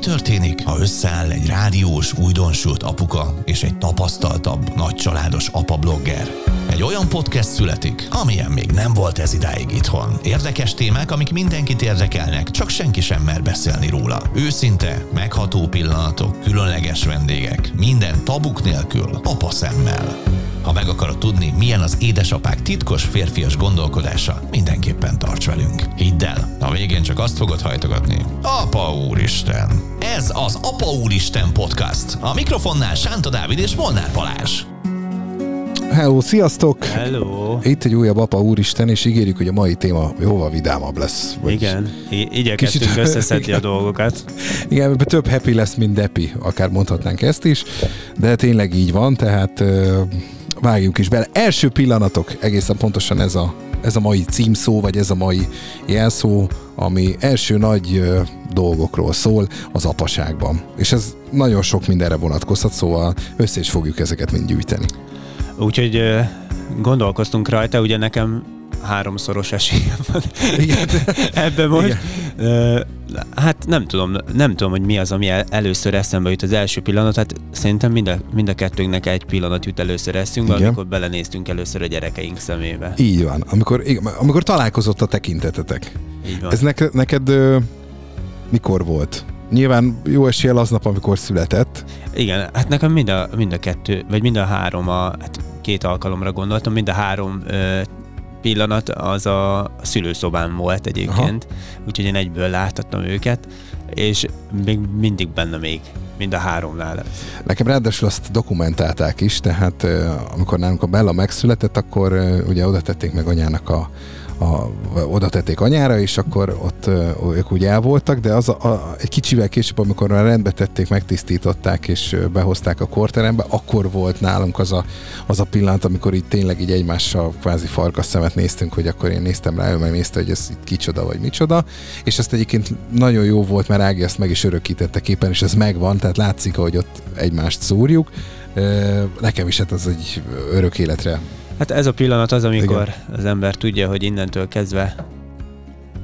Történik, ha összeáll egy rádiós, újdonsült apuka és egy tapasztaltabb, nagycsaládos apa-blogger? Egy olyan podcast születik, amilyen még nem volt ez idáig itthon. Érdekes témák, amik mindenkit érdekelnek, csak senki sem mer beszélni róla. Őszinte, megható pillanatok, különleges vendégek, minden tabuk nélkül, apa szemmel. Ha meg akarod tudni, milyen az édesapák titkos férfias gondolkodása, mindenképpen tarts velünk. Hidd el, a végén csak azt fogod hajtogatni. Apa Úristen! Ez az Apa Úristen podcast. A mikrofonnál Sánta Dávid és Molnár Balázs. Hello, sziasztok! Hello! Itt egy újabb Apa Úristen, és ígérjük, hogy a mai téma jóval vidámabb lesz. Vagyis Igen, I- igyekeztünk kicsit, összeszedni a dolgokat. Igen, több happy lesz, mint depi, akár mondhatnánk ezt is, de tényleg így van, tehát vágjunk is bele. Első pillanatok, egészen pontosan ez a, ez a mai címszó, vagy ez a mai jelszó, ami első nagy ö, dolgokról szól az apaságban. És ez nagyon sok mindenre vonatkozhat, szóval össze is fogjuk ezeket mind gyűjteni. Úgyhogy ö, gondolkoztunk rajta, ugye nekem háromszoros esélyem van Igen. ebben most. Igen. Hát nem tudom, nem tudom, hogy mi az, ami el, először eszembe jut az első pillanat. Hát szerintem mind a, mind a kettőnknek egy pillanat jut először eszünkbe, Igen. amikor belenéztünk először a gyerekeink szemébe. Így van. Amikor, amikor találkozott a tekintetetek. Így van. Ez neked, neked mikor volt? Nyilván jó esélye aznap, amikor született. Igen, hát nekem mind a, mind a kettő, vagy mind a három, a, hát két alkalomra gondoltam, mind a három ö, pillanat az a szülőszobán volt egyébként, Aha. úgyhogy én egyből láthattam őket, és még mindig benne még, mind a háromnál. Nekem ráadásul azt dokumentálták is, tehát amikor nálunk a Bella megszületett, akkor ugye oda tették meg anyának a a, oda tették anyára, és akkor ott ők úgy el voltak, de az a, a, egy kicsivel később, amikor már rendbe tették, megtisztították, és behozták a korterembe, akkor volt nálunk az a, az a pillanat, amikor így tényleg így egymással kvázi farkas szemet néztünk, hogy akkor én néztem rá, ő megnézte, hogy ez itt kicsoda vagy micsoda, és ezt egyébként nagyon jó volt, mert Ági ezt meg is örökítette képen, és ez megvan, tehát látszik, hogy ott egymást szúrjuk. Nekem is hát az egy örök életre Hát ez a pillanat az, amikor igen. az ember tudja, hogy innentől kezdve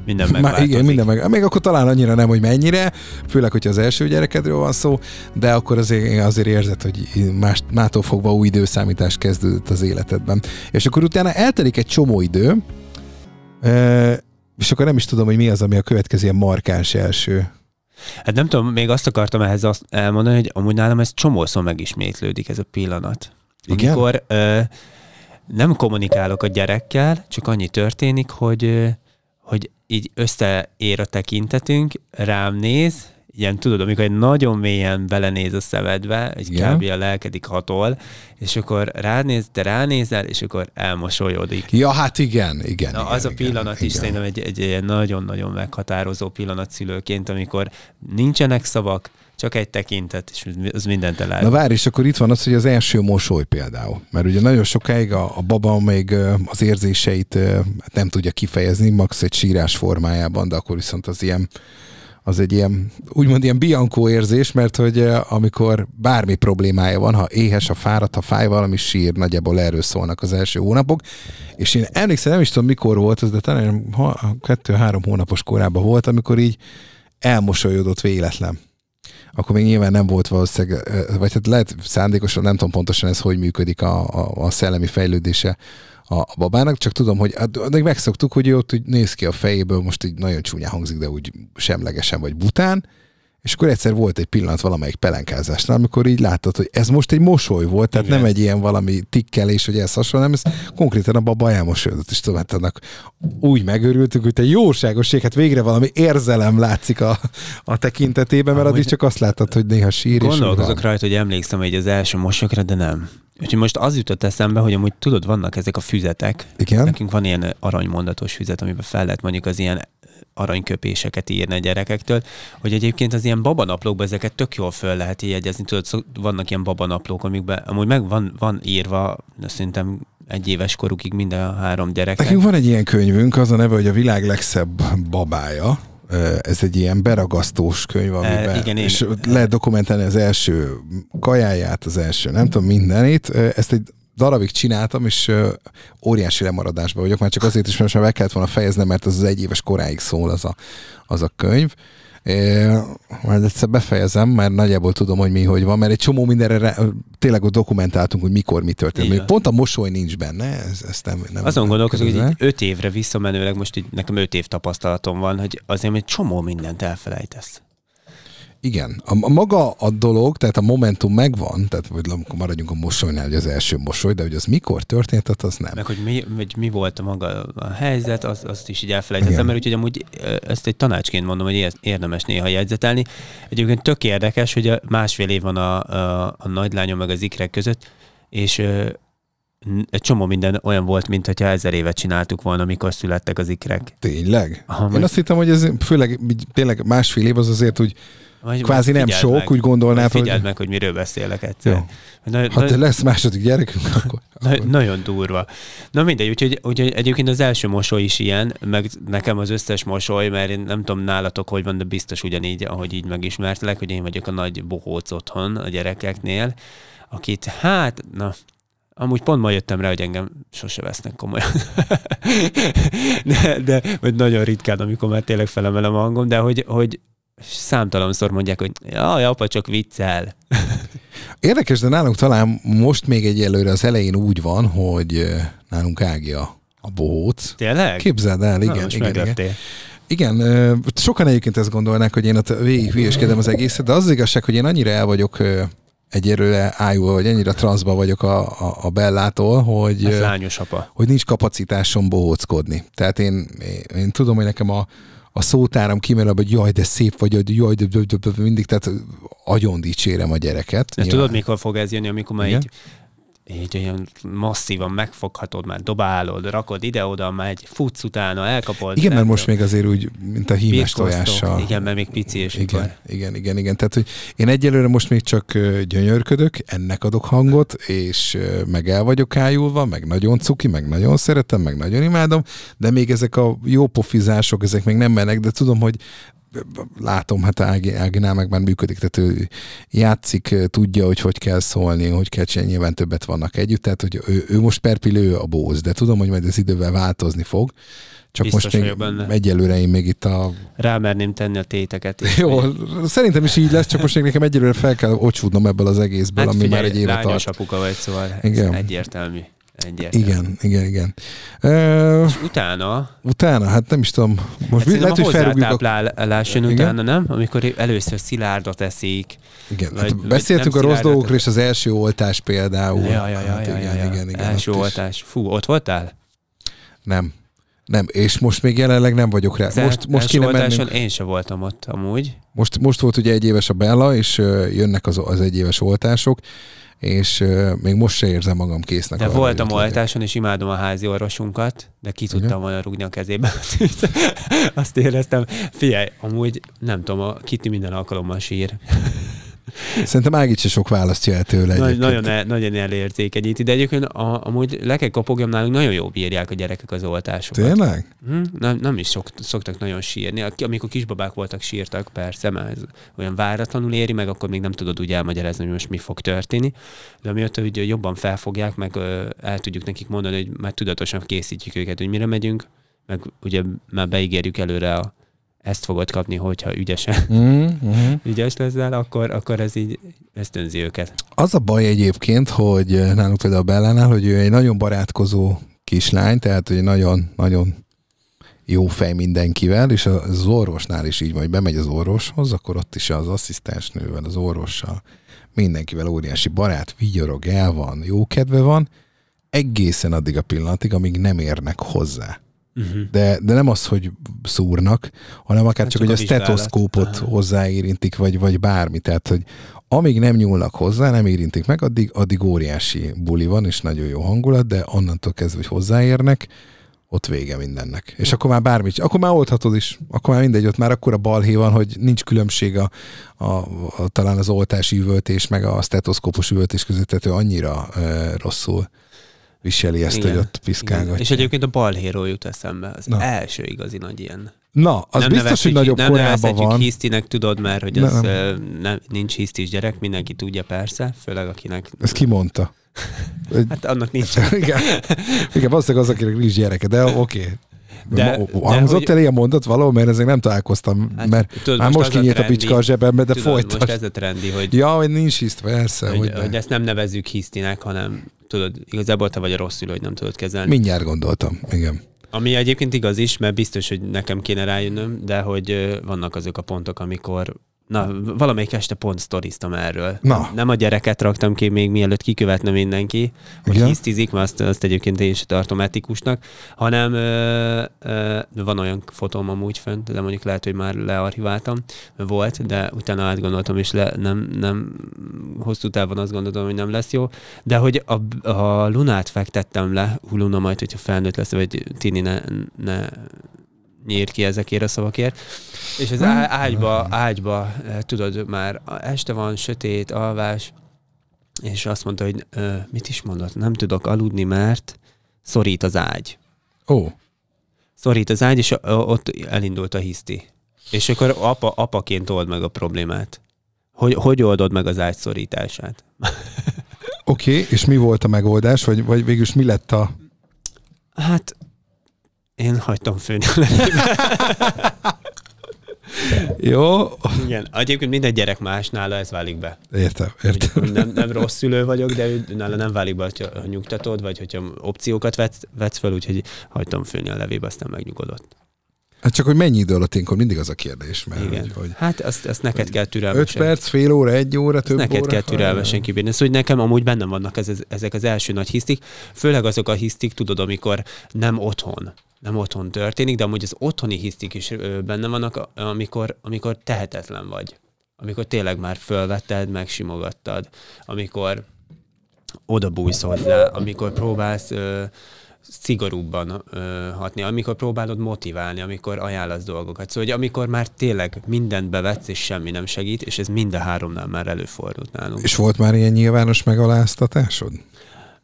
minden megváltozik. igen, minden meg. Még akkor talán annyira nem, hogy mennyire, főleg, hogyha az első gyerekedről van szó, de akkor azért, azért érzed, hogy más, mától fogva új időszámítás kezdődött az életedben. És akkor utána eltelik egy csomó idő, és akkor nem is tudom, hogy mi az, ami a következő ilyen markáns első. Hát nem tudom, még azt akartam ehhez azt elmondani, hogy amúgy nálam ez csomószor megismétlődik ez a pillanat. Igen? Amikor uh, nem kommunikálok a gyerekkel, csak annyi történik, hogy, hogy így összeér a tekintetünk, rám néz, ilyen tudod, amikor egy nagyon mélyen belenéz a szemedbe, egy yeah. kb. a lelkedik hatol, és akkor ránéz, te ránézel, és akkor elmosolyodik. Ja, hát igen, igen. Na, igen, az igen, a pillanat igen, is szerintem egy, egy, egy nagyon-nagyon meghatározó pillanat szülőként, amikor nincsenek szavak, csak egy tekintet, és az mindent elár. Na várj, és akkor itt van az, hogy az első mosoly például. Mert ugye nagyon sokáig a, a baba még az érzéseit nem tudja kifejezni, max egy sírás formájában, de akkor viszont az ilyen az egy ilyen, úgymond ilyen biankó érzés, mert hogy amikor bármi problémája van, ha éhes, ha fáradt, ha fáj valami sír, nagyjából erről szólnak az első hónapok. És én emlékszem, nem is tudom mikor volt az, de talán kettő-három hónapos korában volt, amikor így elmosolyodott véletlen akkor még nyilván nem volt valószínűleg, vagy hát lehet szándékosan, nem tudom pontosan ez hogy működik a, a, a szellemi fejlődése a, babának, csak tudom, hogy addig megszoktuk, hogy ő ott úgy néz ki a fejéből, most így nagyon csúnya hangzik, de úgy semlegesen vagy bután, és akkor egyszer volt egy pillanat valamelyik pelenkázásnál, amikor így láttad, hogy ez most egy mosoly volt, tehát Igen. nem egy ilyen valami tikkelés, hogy ez hasonló, nem, ez konkrétan a baba elmosolyodott, és tudom, hát annak úgy megörültük, hogy te jóságosság, hát végre valami érzelem látszik a, a tekintetében, mert addig csak azt láttad, hogy néha sír. Gondolkozok rajta, hogy emlékszem egy az első mosolyokra, de nem. Úgyhogy most az jutott eszembe, hogy amúgy tudod, vannak ezek a füzetek. Igen. Nekünk van ilyen aranymondatos füzet, amiben fel lehet mondjuk az ilyen aranyköpéseket írni a gyerekektől, hogy egyébként az ilyen babanaplókban ezeket tök jól föl lehet jegyezni. Tudod, szó, vannak ilyen babanaplók, amikben amúgy meg van, van írva, szerintem egy éves korukig minden a három gyerek. Nekünk van egy ilyen könyvünk, az a neve, hogy a világ legszebb babája. Ez egy ilyen beragasztós könyv, amiben, e, igen, és én, lehet dokumentálni az első kajáját, az első, nem tudom, mindenit. Ezt egy darabig csináltam, és uh, óriási lemaradásban vagyok, már csak azért is, mert meg kellett volna fejeznem, mert az az egy éves koráig szól az a, az a könyv. É, majd egyszer befejezem, mert nagyjából tudom, hogy mi hogy van, mert egy csomó mindenre re, tényleg ott dokumentáltunk, hogy mikor mi történt. Még pont a mosoly nincs benne, ez, ezt nem, nem Azon gondolkozom, hogy így öt évre visszamenőleg, most így nekem öt év tapasztalatom van, hogy azért egy csomó mindent elfelejtesz. Igen. A, a maga a dolog, tehát a momentum megvan, tehát vagy maradjunk a mosolynál, hogy az első mosoly, de hogy az mikor történt, tehát az nem. Meg hogy mi, hogy mi volt a maga a helyzet, az, azt is így elfelejtettem, mert úgyhogy amúgy ezt egy tanácsként mondom, hogy érdemes néha jegyzetelni. Egyébként tök érdekes, hogy másfél év van a, a, a nagylányom meg az ikrek között, és egy csomó minden olyan volt, mint hogyha ezer évet csináltuk volna, amikor születtek az ikrek. Tényleg? Aha, Én azt hittem, hogy ez főleg tényleg másfél év az azért úgy vagy Kvázi nem sok, meg, úgy gondolnád, hogy... Figyeld meg, hogy miről beszélek egyszer. Na, ha hát te lesz második gyerekünk, akkor... Na, akkor... Nagyon durva. Na mindegy, úgyhogy, úgyhogy egyébként az első mosoly is ilyen, meg nekem az összes mosoly, mert én nem tudom nálatok, hogy van, de biztos ugyanígy, ahogy így megismertelek, hogy én vagyok a nagy bohóc otthon a gyerekeknél, akit hát, na, Amúgy pont ma jöttem rá, hogy engem sose vesznek komolyan. de, de vagy nagyon ritkán, amikor már tényleg felemelem a hangom, de hogy, hogy számtalanszor mondják, hogy jaj, apa, csak viccel. Érdekes, de nálunk talán most még egyelőre az elején úgy van, hogy nálunk Ági a, bohóc. Tényleg? Képzeld el, igen. Na, igen, igen. Igen, sokan egyébként ezt gondolnák, hogy én ott végig hülyeskedem az egészet, de az, az igazság, hogy én annyira el vagyok egyelőre ájulva, vagy ennyire transzba vagyok a, a, a Bellától, hogy, lányos apa. hogy nincs kapacitásom bohóckodni. Tehát én, én, én tudom, hogy nekem a, a szótáram kimerül, hogy jaj, de szép vagy, jaj, de, de, de, de mindig, tehát agyon dicsérem a gyereket. De tudod, mikor fog ez jönni, amikor már így így olyan masszívan megfoghatod, már dobálod, rakod ide-oda, megy, futsz utána, elkapod. Igen, mert most még azért úgy, mint a hímes tojással. Igen, mert még pici és igen, igen, igen, igen, igen. Tehát, hogy én egyelőre most még csak gyönyörködök, ennek adok hangot, és meg el vagyok ájulva, meg nagyon cuki, meg nagyon szeretem, meg nagyon imádom, de még ezek a jó pofizások, ezek még nem mennek, de tudom, hogy látom, hát Ági, Áginál meg már működik, tehát ő játszik, tudja, hogy hogy kell szólni, hogy kell csinálni, nyilván többet vannak együtt, tehát hogy ő, ő most perpilő a bóz, de tudom, hogy majd ez idővel változni fog, csak Biztos most még benne. egyelőre én még itt a... Rámerném tenni a téteket. Jó, szerintem is így lesz, csak most még nekem egyelőre fel kell ocsúdnom ebből az egészből, hát ami figyelj, már egy évet tart. apuka vagy, szóval Igen. egyértelmű. Egyértelmű. Igen, igen, igen. Uh, és utána? Utána, hát nem is tudom. Most hát lehet, hogy felrúgjuk a... jön utána, nem? Amikor először szilárdat eszik. Igen, vagy, hát beszéltünk a rossz dolgokról, és az első oltás például. Ja, ja, ja, hát ja, igen, ja, ja. igen, igen. Első oltás. Fú, ott voltál? Nem. Nem, és most még jelenleg nem vagyok rá. most, most kéne mennünk. én sem voltam ott amúgy. Most, most volt ugye egy éves a Bella, és jönnek az, az egyéves oltások, és még most se érzem magam késznek. De voltam oltáson, és imádom a házi orvosunkat, de ki tudtam volna rúgni a kezébe. Azt éreztem. Figyelj, amúgy nem tudom, a Kitty minden alkalommal sír. Szerintem Ágit se sok választja el tőle. Nagy, nagyon, el, nagyon elérzékenyít, de egyébként a, amúgy le kell kopogjam nálunk, nagyon jó bírják a gyerekek az oltásokat. Tényleg? Hm? Nem, nem is szok, szoktak nagyon sírni. Amikor kisbabák voltak, sírtak, persze, mert ez olyan váratlanul éri meg, akkor még nem tudod úgy elmagyarázni, hogy most mi fog történni. De amiatt, hogy jobban felfogják, meg el tudjuk nekik mondani, hogy már tudatosan készítjük őket, hogy mire megyünk, meg ugye már beígérjük előre a ezt fogod kapni, hogyha ügyesen mm-hmm. ügyes leszel, akkor, akkor ez így ösztönzi őket. Az a baj egyébként, hogy nálunk például a Bellánál, hogy ő egy nagyon barátkozó kislány, tehát hogy nagyon-nagyon jó fej mindenkivel, és az orvosnál is így vagy bemegy az orvoshoz, akkor ott is az asszisztensnővel, az orvossal, mindenkivel óriási barát, vigyorog, el van, jó kedve van, egészen addig a pillanatig, amíg nem érnek hozzá. Uh-huh. De, de nem az, hogy szúrnak, hanem akár hát csak, csak hogy a stetoszkópot uh-huh. hozzáérintik, vagy, vagy bármi. Tehát, hogy amíg nem nyúlnak hozzá, nem érintik meg, addig, addig óriási buli van, és nagyon jó hangulat, de onnantól kezdve, hogy hozzáérnek, ott vége mindennek. És akkor már bármit, akkor már oldhatod is. Akkor már mindegy, ott már akkor a balhé van, hogy nincs különbség a, a, a talán az oltási üvöltés, meg a stetoszkópos üvöltés között, tehát ő annyira e, rosszul viseli ezt, igen, hogy ott piszkálgatja. És egyébként a balhéról jut eszembe, az Na. első igazi nagy ilyen. Na, az nem biztos, hogy nagyobb nem korában van. Nem hisztinek, tudod, mert hogy az nem. Nem, nincs hisztis gyerek, mindenki tudja persze, főleg akinek... Ezt ki mondta? hát annak nincs. igen, igen valószínűleg az, akinek nincs gyereke, de oké. Okay. De, hangzott el ilyen mondat valahol, mert ezek nem találkoztam, hát, mert tudod, már most, kinyílt a picska a zsebembe, de folytas. Most ez a trendi, hogy... Ja, hogy nincs hiszt, persze. Hogy, hogy, hogy ezt nem nevezzük hisztinek, hanem tudod, igazából te vagy a rossz szülő, hogy nem tudod kezelni. Mindjárt gondoltam, igen. Ami egyébként igaz is, mert biztos, hogy nekem kéne rájönnöm, de hogy vannak azok a pontok, amikor Na, valamelyik este pont sztoriztam erről. Na. Nem a gyereket raktam ki még mielőtt kikövetne mindenki, hogy Igen? hisztizik, mert azt, azt egyébként én is tartom etikusnak, hanem ö, ö, van olyan fotóm amúgy fönt, de mondjuk lehet, hogy már learchiváltam, volt, de utána átgondoltam, és le, nem, nem hosszú távon azt gondoltam, hogy nem lesz jó, de hogy a, a lunát fektettem le, Luna majd, hogyha felnőtt lesz, vagy Tini ne, ne nyír ki ezekért a szavakért. És az ágyba, ágyba, eh, tudod, már este van, sötét, alvás, és azt mondta, hogy mit is mondott, nem tudok aludni, mert szorít az ágy. Ó. Szorít az ágy, és ott elindult a hiszti. És akkor apa, apaként old meg a problémát. Hogy, hogy oldod meg az ágy szorítását? Oké, okay, és mi volt a megoldás, vagy, vagy végülis mi lett a... Hát én hagytam főni Jó. Igen, egyébként minden gyerek más, nála ez válik be. Értem, értem. Nem, nem rossz szülő vagyok, de nála nem válik be, hogyha nyugtatod, vagy hogyha opciókat vetsz, vetsz fel, úgyhogy hagytam főni a levébe, aztán megnyugodott. Hát csak, hogy mennyi idő alatt ilyenkor mindig az a kérdés. Mert Igen. Hogy, hogy, hát azt, azt neked kell türelmesen. 5 perc, fél óra, egy óra, több neked óra? kell türelmesen kibírni. Szóval, hogy nekem amúgy bennem vannak ez, ezek az első nagy hisztik, főleg azok a hisztik, tudod, amikor nem otthon nem otthon történik, de amúgy az otthoni hisztik is benne vannak, amikor, amikor tehetetlen vagy. Amikor tényleg már fölvetted, megsimogattad, amikor oda bújsz hozzá, amikor próbálsz ö, szigorúbban ö, hatni, amikor próbálod motiválni, amikor ajánlasz dolgokat. Szóval, hogy amikor már tényleg mindent bevetsz, és semmi nem segít, és ez mind a háromnál már előfordult nálunk. És volt már ilyen nyilvános megaláztatásod?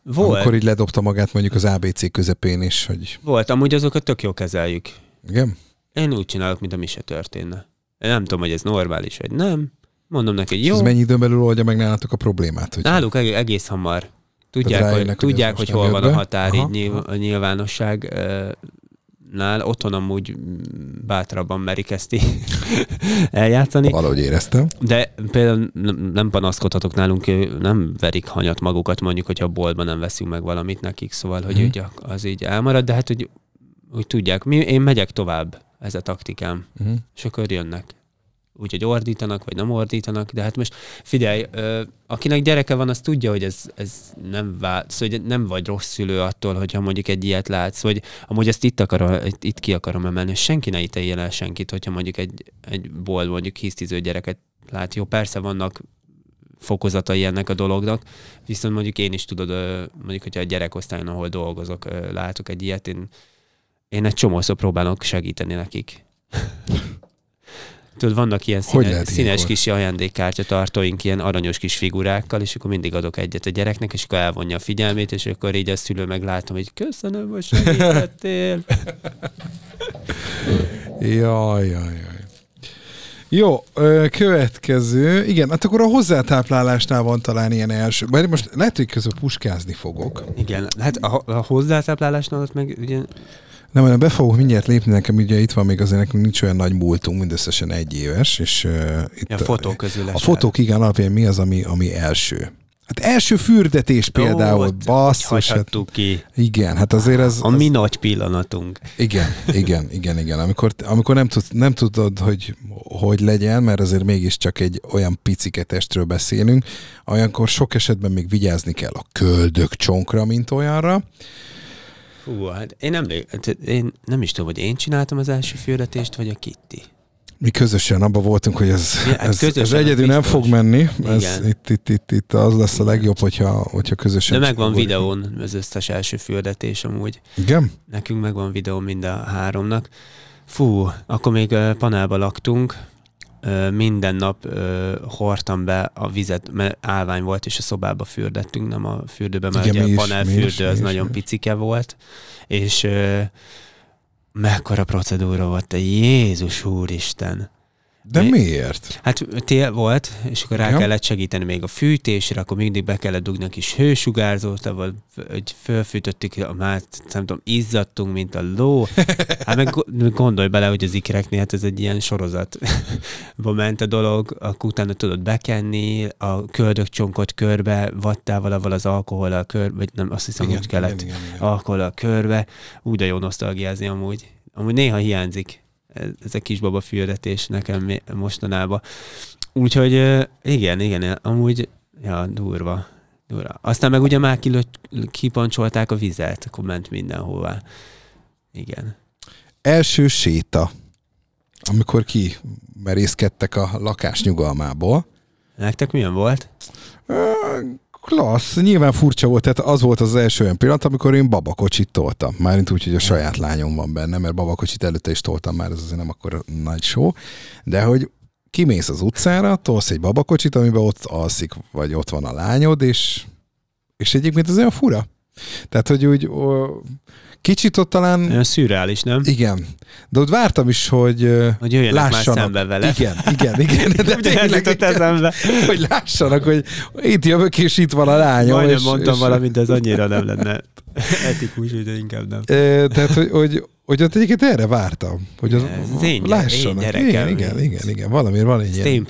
Volt. Amikor így ledobta magát mondjuk az ABC közepén is, hogy... Volt, amúgy azokat tök jó kezeljük. Igen? Én úgy csinálok, mint mi se történne. Én nem tudom, hogy ez normális, vagy nem. Mondom neki, hogy jó. ez mennyi időn belül oldja meg nálatok a problémát? Hogy Náluk egész hamar. Tudják, hogy, tudják, hogy hol van a határ, így nyilv, a nyilvánosság nál otthon amúgy bátrabban merik ezt eljátszani. Valahogy éreztem. De például nem panaszkodhatok nálunk, nem verik hanyat magukat, mondjuk, hogyha a boltban nem veszünk meg valamit nekik, szóval, hogy hmm. az így elmarad, de hát, hogy úgy tudják, mi, én megyek tovább, ez a taktikám, hmm. és akkor jönnek úgy, hogy ordítanak, vagy nem ordítanak, de hát most figyelj, ö, akinek gyereke van, az tudja, hogy ez, ez nem vált, szóval hogy nem vagy rossz szülő attól, hogyha mondjuk egy ilyet látsz, vagy amúgy ezt itt, akarom, itt ki akarom emelni, senki ne ítéljen el senkit, hogyha mondjuk egy, egy bolt mondjuk hisztiző gyereket lát. Jó, persze vannak fokozatai ennek a dolognak, viszont mondjuk én is tudod, mondjuk, hogyha a gyerekosztályon, ahol dolgozok, látok egy ilyet, én, én egy csomószor próbálok segíteni nekik. Tudod, vannak ilyen színe, színes kis ajándékkártya tartóink, ilyen aranyos kis figurákkal, és akkor mindig adok egyet a gyereknek, és akkor elvonja a figyelmét, és akkor így a szülő meglátom, hogy köszönöm, hogy segítettél. jaj, jaj, jaj. Jó, következő. Igen, hát akkor a hozzátáplálásnál van talán ilyen első. Mert most lehet, hogy közben puskázni fogok. Igen, hát a, a hozzátáplálásnál ott meg ugye nem, hanem be fogok mindjárt lépni, nekem ugye itt van még azért nekünk nincs olyan nagy múltunk, mindösszesen egy éves, és uh, itt a, a fotók közül A fotók igen alapján mi az, ami, ami első? Hát első fürdetés például, Ó, basszus. Hát, ki. Igen, hát azért ez... A az, mi nagy pillanatunk. Igen, igen, igen, igen. Amikor, amikor nem, tud, nem tudod, hogy hogy legyen, mert azért mégiscsak egy olyan picike testről beszélünk, olyankor sok esetben még vigyázni kell a köldök csonkra, mint olyanra, Hú, hát én nem, hát én nem is tudom, hogy én csináltam az első fürdetést, vagy a Kitty. Mi közösen abban voltunk, hogy ez, ja, hát ez, ez egyedül nem fog menni. Ez, itt, itt, itt, itt az lesz a legjobb, hogyha, hogyha közösen. De megvan videón az összes első fürdetés amúgy. Igen? Nekünk megvan videó mind a háromnak. Fú, akkor még panelba laktunk, minden nap hordtam be a vizet, mert állvány volt, és a szobába fürdettünk, nem a fürdőbe, mert Igen, ugye a panelfürdő az is, nagyon is. picike volt, és mekkora procedúra volt, te Jézus úristen! De Mi? miért? Hát tél volt, és akkor rá ja. kellett segíteni még a fűtésre, akkor mindig be kellett dugni a kis hősugárzót, ahol hogy fölfűtöttük a mát, nem tudom, izzadtunk, mint a ló. Hát meg gondolj bele, hogy az ikreknél, hát ez egy ilyen sorozatba ment a dolog, akkor utána tudod bekenni, a köldökcsonkot körbe, vattával, avval az alkohollal körbe, vagy nem, azt hiszem, igen, úgy kellett igen, igen, igen. alkohollal körbe. Úgy de jó nosztalgiázni amúgy. Amúgy néha hiányzik ez a kisbaba fürdetés nekem mostanában. Úgyhogy igen, igen, amúgy ja, durva. durva. Aztán meg ugye már kipancsolták a vizet, akkor ment mindenhová. Igen. Első séta, amikor ki merészkedtek a lakás nyugalmából. Nektek milyen volt? Klassz, nyilván furcsa volt, tehát az volt az első olyan pillanat, amikor én babakocsit toltam. Mármint úgy, hogy a saját lányom van benne, mert babakocsit előtte is toltam már, ez azért nem akkor nagy show. De hogy kimész az utcára, tolsz egy babakocsit, amiben ott alszik, vagy ott van a lányod, és, és egyébként ez olyan fura. Tehát, hogy úgy Kicsit ott talán... Olyan szürreális, nem? Igen. De ott vártam is, hogy, hogy jöjjenek lássanak. már szembe vele. Igen, igen, igen. De tényleg, igen, eszembe. hogy lássanak, hogy itt jövök, és itt van a lányom. Majdnem és, mondtam és... valamit, de ez annyira nem lenne etikus, hogy inkább nem. Tehát, hogy, hogy, hogy ott egyébként erre vártam, hogy az, ez én, lássanak. Én igen, igen, igen, igen, valamiért van egy ilyen,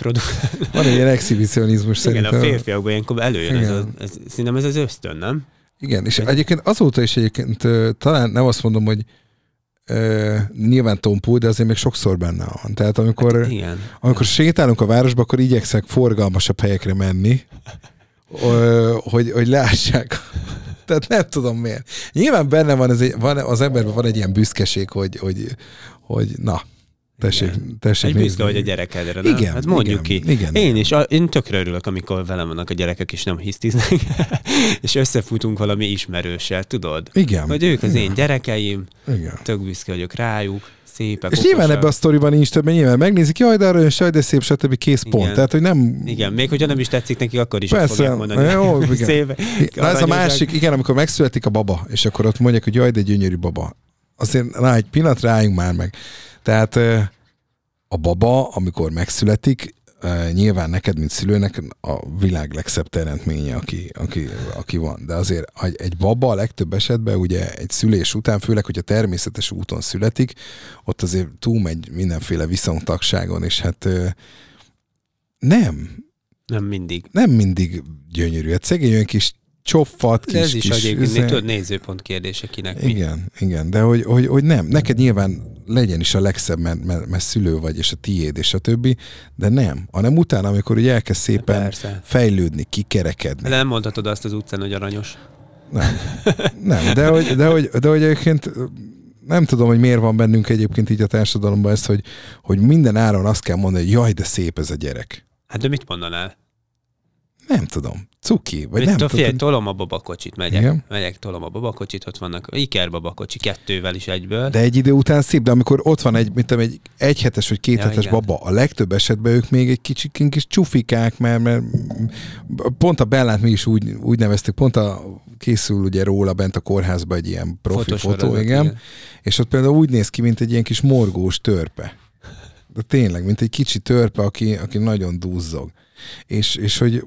van egy ilyen exhibicionizmus igen, szerintem. Igen, a férfiakban ilyenkor előjön, ez, az, ez, szerintem ez az ösztön, nem? Igen, és egyébként azóta is egyébként talán nem azt mondom, hogy Uh, nyilván tompul, de azért még sokszor benne van. Tehát amikor, hát igen. amikor sétálunk a városba, akkor igyekszek forgalmasabb helyekre menni, uh, hogy, hogy lássák. Tehát nem tudom miért. Nyilván benne van, ez egy, van az emberben van egy ilyen büszkeség, hogy, hogy, hogy na, Tessék, tessék Egy büszke, hogy a gyerekedre, nem? Igen, hát mondjuk igen, ki. Igen, én is, én tökre örülök, amikor velem vannak a gyerekek, és nem hisztiznek, és összefutunk valami ismerőssel, tudod? Igen. Hogy ők az igen. én gyerekeim, igen. tök büszke vagyok rájuk, szépek, És okosak. nyilván ebbe a sztoriban nincs több, mert nyilván megnézik, jaj, de arra jaj, de szép, stb. kész igen. pont. Tehát, hogy nem... Igen, még hogyha nem is tetszik neki, akkor is Persze, fogják mondani. Jó, igen. Szép, Na, ez a másik, igen, amikor megszületik a baba, és akkor ott mondják, hogy jaj, de gyönyörű baba. Azért rá egy pillanat rájunk már meg. Tehát a baba, amikor megszületik, nyilván neked, mint szülőnek a világ legszebb teremtménye, aki, aki, aki van. De azért egy baba a legtöbb esetben ugye egy szülés után, főleg, hogy a természetes úton születik, ott azért túlmegy mindenféle viszontagságon, és hát nem. Nem mindig. Nem mindig gyönyörű. Hát szegény olyan kis csofat, kis... De ez is kis, egyébként üzen... tudod, nézőpont kérdése kinek Igen, mi. igen, de hogy, hogy, hogy nem. Neked nyilván legyen is a legszebb, mert, mert, mert szülő vagy, és a tiéd, és a többi, de nem. Hanem utána, amikor ugye elkezd szépen Persze. fejlődni, kikerekedni. De nem mondhatod azt az utcán, hogy aranyos. Nem, nem de, hogy, de, hogy, de hogy egyébként nem tudom, hogy miért van bennünk egyébként így a társadalomban ez, hogy, hogy minden áron azt kell mondani, hogy jaj, de szép ez a gyerek. Hát de mit mondanál? Nem tudom. Cuki, vagy nem tudom. Figyelj, tolom a babakocsit, megyek. Igen? Megyek, tolom a babakocsit, ott vannak Iker babakocsi, kettővel is egyből. De egy idő után szép, de amikor ott van egy, mint egy egyhetes vagy kéthetes ja, baba, a legtöbb esetben ők még egy kicsit kis csufikák, mert, mert pont a Bellát mi is úgy, úgy neveztük, pont a készül ugye róla bent a kórházba egy ilyen profi fotó, igen, igen, és ott például úgy néz ki, mint egy ilyen kis morgós törpe. De tényleg, mint egy kicsi törpe, aki, aki nagyon duzzog. És, és hogy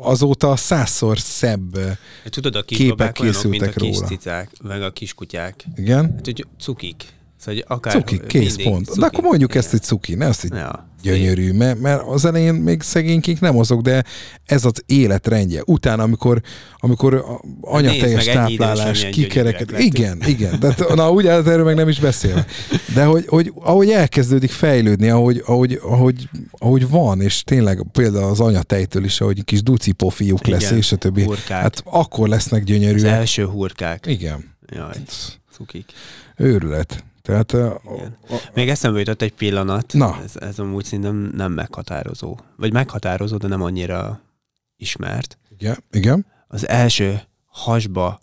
azóta százszor szebb Tudod, a képek készültek olyanok, mint a kis róla. cicák, meg a kiskutyák. Igen? Hát, hogy cukik. Szóval, akár cuki, kész pont. Cuki. De akkor mondjuk igen. ezt, hogy cuki, ne azt, hogy ja, gyönyörű, mert, mert az elején még szegénykék nem azok, de ez az életrendje. Utána, amikor, amikor anyateljes táplálás, kikereket, igen, igen, de na úgy hát erről meg nem is beszél. De hogy, hogy ahogy elkezdődik fejlődni, ahogy, ahogy, ahogy, ahogy van, és tényleg például az anyatejtől is, ahogy kis duci pofiuk lesz, és a többi. Hurkák. Hát akkor lesznek gyönyörűek. Az első hurkák. Igen. Jaj, cukik. Őrület. Tehát, a, a, Még eszembe jutott egy pillanat, Na. Ez, ez amúgy szerintem nem meghatározó. Vagy meghatározó, de nem annyira ismert. Igen, igen. Az első hasba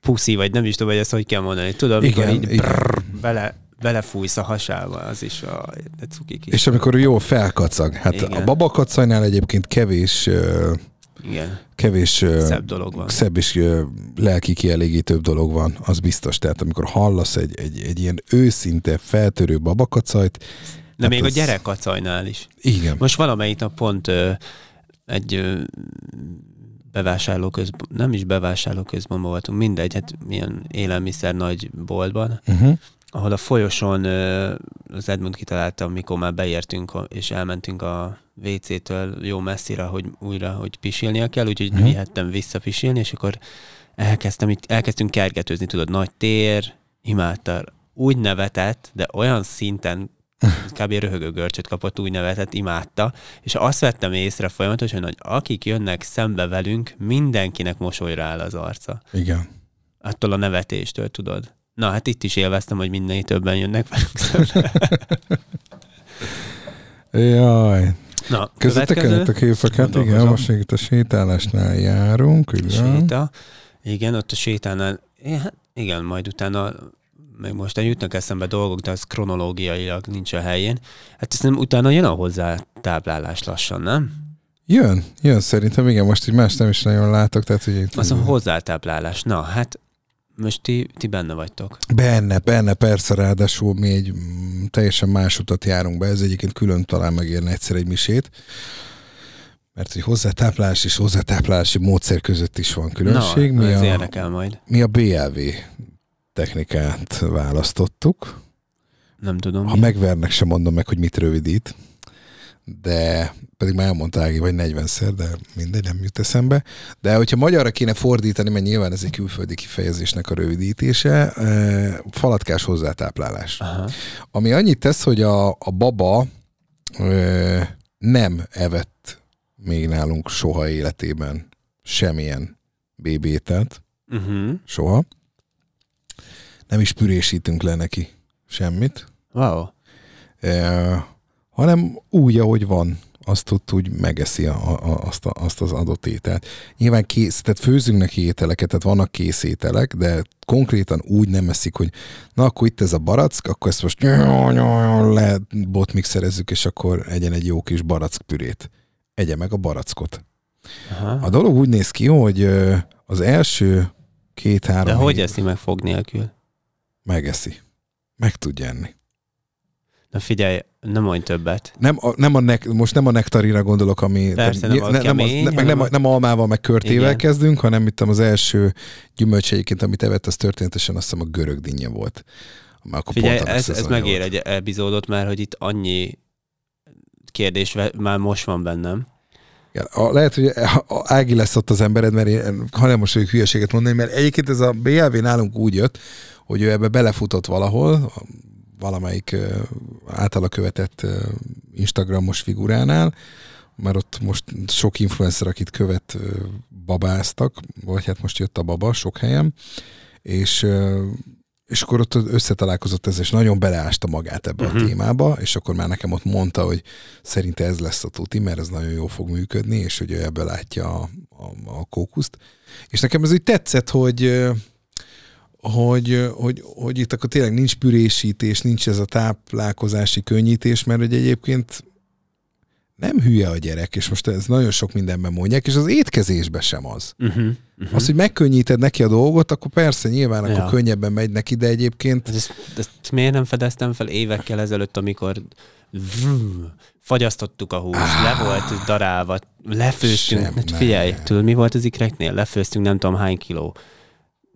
puszi, vagy nem is tudom, hogy ezt hogy kell mondani. Tudod, amikor igen, így igen. Brrr, bele, belefújsz a hasába, az is a cukik is. És amikor jó felkacag. Hát igen. a babakacajnál egyébként kevés igen. Kevés szebb dolog van. Szebb és lelki kielégítőbb dolog van, az biztos. Tehát amikor hallasz egy, egy, egy ilyen őszinte, feltörő babakacajt, De még ez... a gyerekkacajnál is. Igen. Most valamelyik nap pont ö, egy ö, bevásárlóközben, nem is bevásárlóközben voltunk, mindegy, hát milyen élelmiszer nagy boltban, uh-huh. ahol a folyosón az Edmund kitalálta, amikor már beértünk és elmentünk a WC-től jó messzire, hogy újra, hogy pisilnia kell, úgyhogy uh-huh. vihettem vissza pisilni, és akkor elkezdtem, itt, elkezdtünk kergetőzni, tudod, nagy tér, imádta, úgy nevetett, de olyan szinten kb. röhögő görcsöt kapott, úgy nevetett, imádta, és azt vettem észre folyamatosan, hogy akik jönnek szembe velünk, mindenkinek mosolyra áll az arca. Igen. Attól a nevetéstől, tudod. Na, hát itt is élveztem, hogy mindenki többen jönnek velünk szembe. Jaj. Na, Közöttek a képeket, igen, most itt a sétálásnál járunk, igen. Séta. Igen, ott a sétánál, hát igen, majd utána meg most jutnak eszembe dolgok, de az kronológiailag nincs a helyén. Hát ezt nem utána jön a hozzá táblálás lassan, nem? Jön, jön szerintem, igen, most így más nem is nagyon látok, tehát hogy... Az a hozzátáplálás, na hát most ti, ti benne vagytok. Benne, benne, persze, ráadásul mi egy mm, teljesen más utat járunk be, ez egyébként külön talán megérne egyszer egy misét, mert hogy hozzátáplálás és hozzátáplálási módszer között is van különbség. Na, mi ez a, érdekel majd. Mi a BLV technikát választottuk. Nem tudom. Ha mi. megvernek, sem mondom meg, hogy mit rövidít, de pedig már elmondta Ági, vagy 40-szer, de mindegy, nem jut eszembe. De hogyha magyarra kéne fordítani, mert nyilván ez egy külföldi kifejezésnek a rövidítése, eh, falatkás hozzátáplálás. Aha. Ami annyit tesz, hogy a, a baba eh, nem evett még nálunk soha életében semmilyen bébétet. Uh-huh. Soha nem is pürésítünk le neki semmit. Wow. E, hanem úgy, ahogy van, azt ott úgy megeszi a, a, azt, a, azt az adott ételt. Nyilván kész, tehát főzünk neki ételeket, tehát vannak kész ételek, de konkrétan úgy nem eszik, hogy na akkor itt ez a barack, akkor ezt most le botmixerezzük, és akkor egyen egy jó kis barack pürét. Egye meg a barackot. Aha. A dolog úgy néz ki, hogy az első két-három... De hogy eszi meg fog nélkül? megeszi. Meg tudja enni. Na figyelj, nem mondj többet. Nem, a, nem a nek, most nem a nektarira gondolok, ami... Persze, nem, ne, kemény, nem, az, nem, nem, nem almával, meg körtével igen. kezdünk, hanem itt az első gyümölcs egyébként, amit evett, az történetesen azt hiszem a görög dinnye volt. Már akkor Figyelj, ez, ez megér egy epizódot, mert hogy itt annyi kérdés már most van bennem. Igen, a, lehet, hogy Ági lesz ott az embered, mert én, ha nem most hülyeséget mondani, mert egyébként ez a BLV nálunk úgy jött, hogy ő ebbe belefutott valahol, valamelyik általa követett Instagramos figuránál, mert ott most sok influencer, akit követ, babáztak, vagy hát most jött a baba sok helyen, és és akkor ott összetalálkozott ez, és nagyon beleásta magát ebbe uh-huh. a mhm. témába, és akkor már nekem ott mondta, hogy szerinte ez lesz a tuti, mert ez nagyon jól fog működni, és hogy ő ebből látja a, a, a kókuszt. És nekem ez úgy tetszett, hogy hogy, hogy, hogy itt akkor tényleg nincs pürésítés, nincs ez a táplálkozási könnyítés, mert hogy egyébként nem hülye a gyerek, és most ez nagyon sok mindenben mondják, és az étkezésben sem az. Uh-huh, uh-huh. Az, hogy megkönnyíted neki a dolgot, akkor persze nyilván ja. akkor könnyebben megy neki, de egyébként... Ezt, ezt miért nem fedeztem fel évekkel ezelőtt, amikor fagyasztottuk a húst, ah, le volt darálva, lefőztünk, hát figyelj, tudod, mi volt az ikreknél? Lefőztünk nem tudom hány kiló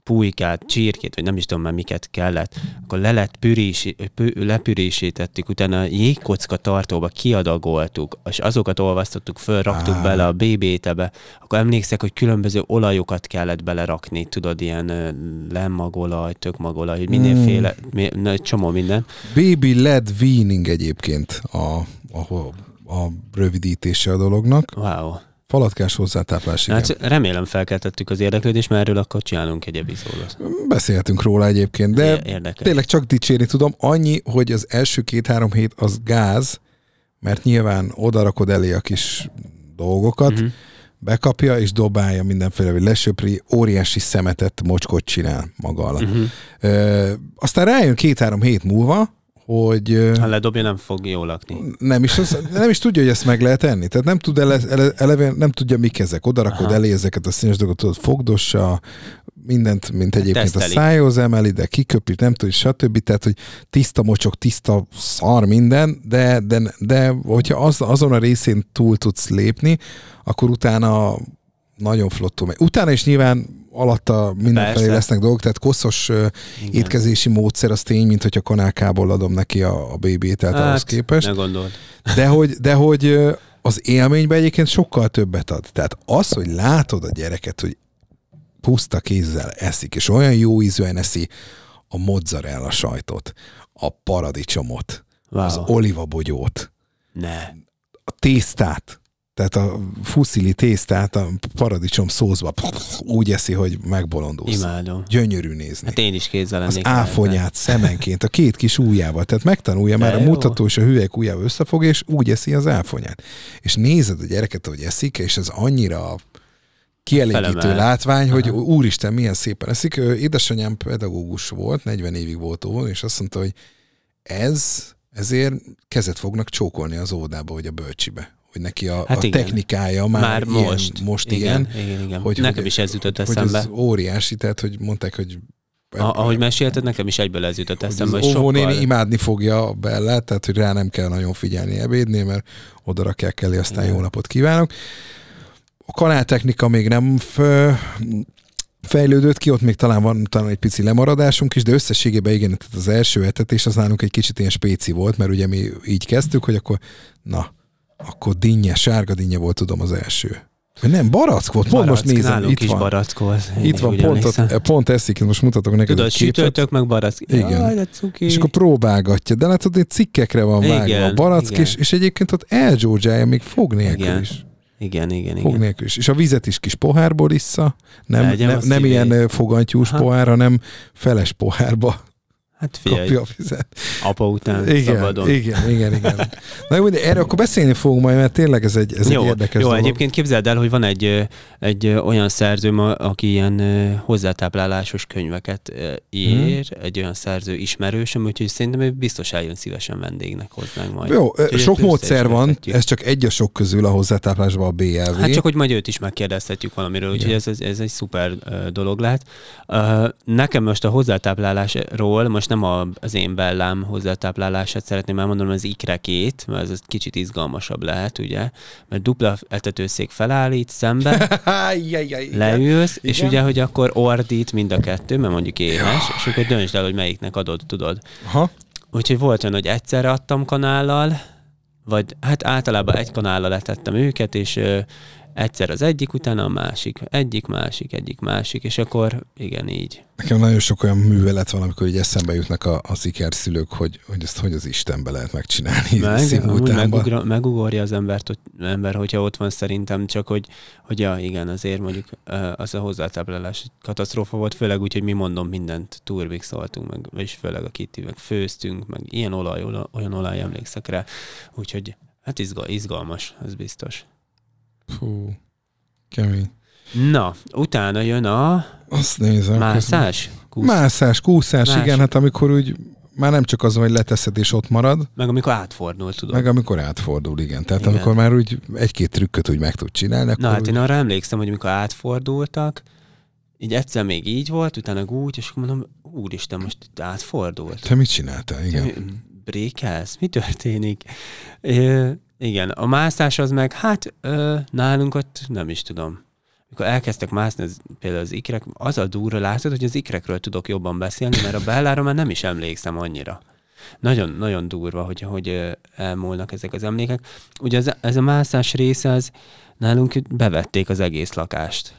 pulykát, csirkét, vagy nem is tudom már miket kellett, akkor le lett pürési, pü, lepürésítettük, utána a jégkocka tartóba kiadagoltuk, és azokat olvasztottuk föl, raktuk ah. bele a BB-tebe, akkor emlékszek, hogy különböző olajokat kellett belerakni, tudod, ilyen lemmagolaj, tökmagolaj, mindenféle, mm. egy csomó minden. Baby led weaning egyébként a, a, a rövidítése a dolognak. Wow. Falatkás hozzátáplás, igen. Hát remélem felkeltettük az érdeklődést, mert erről akkor csinálunk egy epizódot. Beszélhetünk róla egyébként, de Érdekes. tényleg csak dicsérni tudom. Annyi, hogy az első két-három hét az gáz, mert nyilván odarakod elé a kis dolgokat, uh-huh. bekapja és dobálja mindenféle, hogy lesöpri, óriási szemetet, mocskot csinál maga alatt. Uh-huh. Ö, aztán rájön két-három hét múlva, hogy... Ha ledobja, nem fog jól lakni. Nem is, az, nem is tudja, hogy ezt meg lehet enni. Tehát nem tud ele, ele, eleve, nem tudja, mik ezek. Oda rakod elé ezeket a színes dolgokat, tudod, fogdossa, mindent, mint hát egyébként Teszteli. a szájhoz emeli, de kiköpi, nem tudja, stb. Tehát, hogy tiszta mocsok, tiszta szar minden, de, de, de hogyha az, azon a részén túl tudsz lépni, akkor utána nagyon flottul megy. Utána is nyilván alatta mindenfelé Persze. lesznek dolgok, tehát koszos Igen. étkezési módszer az tény, mint hogyha kanálkából adom neki a, a BB-t, tehát hát, ahhoz képest. Ne gondold. De hogy, de hogy az élményben egyébként sokkal többet ad. Tehát az, hogy látod a gyereket, hogy puszta kézzel eszik, és olyan jó ízűen eszi a mozzarella sajtot, a paradicsomot, wow. az olivabogyót, ne. a tésztát, tehát a fuszili tésztát a paradicsom szózva úgy eszi, hogy megbolondulsz. Imádom. Gyönyörű nézni. Hát én is kézzel. Az áfonyát szemenként, a két kis ujjával. Tehát megtanulja De már jó. a mutató és a hüvelyk ujjával összefog, és úgy eszi az áfonyát. És nézed a gyereket, hogy eszik, és ez annyira kielégítő Felemel. látvány, hogy Aha. úristen, milyen szépen eszik. Édesanyám pedagógus volt, 40 évig volt óvon, és azt mondta, hogy ez, ezért kezet fognak csókolni az óvodába, vagy a bölcsibe hogy neki a, hát a technikája már, már ilyen, most, most igen, ilyen. Igen, igen. Hogy, Nekem hogy, is ez jutott eszembe. Hogy ez óriási, tehát hogy mondták, hogy a, ahogy mesélted, nekem is egyből ez jutott eszembe. Az óvónéni sokkal... imádni fogja a Bellát, tehát hogy rá nem kell nagyon figyelni ebédnél, mert oda rakják elé, aztán Igen. jó napot kívánok. A kanáltechnika még nem fejlődött ki, ott még talán van talán egy pici lemaradásunk is, de összességében igen, tehát az első etetés az nálunk egy kicsit ilyen spéci volt, mert ugye mi így kezdtük, hogy akkor na, akkor dinnye, sárga dinnye volt, tudom, az első. Nem, barack volt, pont most nézem, itt is van. barack volt. Itt van, pont, ott, pont eszik, most mutatok neked Tudod, sütőtök meg barack. Igen. Jaj, és akkor próbálgatja, de látod, hogy cikkekre van igen, vágva a barack, és, és egyébként ott elgyógyálja még fog nélkül igen. is. Igen, igen, Fog igen. nélkül is. És a vizet is kis pohárból issza, nem, nem, nem ilyen fogantyús Aha. pohár, hanem feles pohárba Hát figyelj, kapja a fizet. Apa után igen, szabadon. Igen, igen, igen. Na jó, de erről akkor beszélni fogunk majd, mert tényleg ez egy, ez jó, egy érdekes Jó, dolog. egyébként képzeld el, hogy van egy, egy olyan szerzőm, aki ilyen hozzátáplálásos könyveket ír, hmm. egy olyan szerző ismerősöm, úgyhogy szerintem ő biztos eljön szívesen vendégnek hozzánk majd. Jó, úgyhogy sok módszer van, ez csak egy a sok közül a hozzátáplásban a BLV. Hát csak, hogy majd őt is megkérdezhetjük valamiről, úgyhogy ez, ez, ez egy szuper dolog lehet. Nekem most a hozzátáplálásról most most nem a, az én bellám hozzátáplálását szeretném elmondani, az ikrekét, mert ez kicsit izgalmasabb lehet, ugye? Mert dupla etetőszék felállít szembe, leülsz, és ugye, hogy akkor ordít mind a kettő, mert mondjuk éhes, és akkor döntsd el, hogy melyiknek adod, tudod. Aha. Úgyhogy volt olyan, hogy egyszerre adtam kanállal, vagy hát általában egy kanállal letettem őket, és egyszer az egyik, utána a másik, egyik, másik, egyik, másik, és akkor igen, így. Nekem nagyon sok olyan művelet van, amikor így eszembe jutnak a, a szülők, hogy, hogy ezt hogy az Istenbe lehet megcsinálni. Meg, megugra, megugorja az embert, hogy, ember, hogyha ott van szerintem, csak hogy, hogy ja, igen, azért mondjuk az a hozzátáplálás katasztrófa volt, főleg úgy, hogy mi mondom mindent, turbik szóltunk, meg, és főleg a kitti, meg főztünk, meg ilyen olaj, olyan olaj emlékszek rá, úgyhogy hát izgalmas, ez biztos. Fú, kemény. Na, utána jön a... Azt nézem. Mászás? Kúsz... Mászás, kúszás, Más. igen, hát amikor úgy már nem csak az, hogy leteszed és ott marad. Meg amikor átfordul, tudod. Meg amikor átfordul, igen. Tehát igen. amikor már úgy egy-két trükköt úgy meg tud csinálni. Na hát úgy... én arra emlékszem, hogy amikor átfordultak, így egyszer még így volt, utána úgy, és akkor mondom, úristen, most itt átfordult. Te mit csináltál, igen? Te brékelsz? Mi történik? Igen, a mászás az meg, hát ö, nálunk ott nem is tudom. Mikor elkezdtek mászni az, például az ikrek, az a durva látod, hogy az ikrekről tudok jobban beszélni, mert a bellára már nem is emlékszem annyira. Nagyon, nagyon durva, hogy, hogy elmúlnak ezek az emlékek. Ugye ez, ez a mászás része, az nálunk bevették az egész lakást.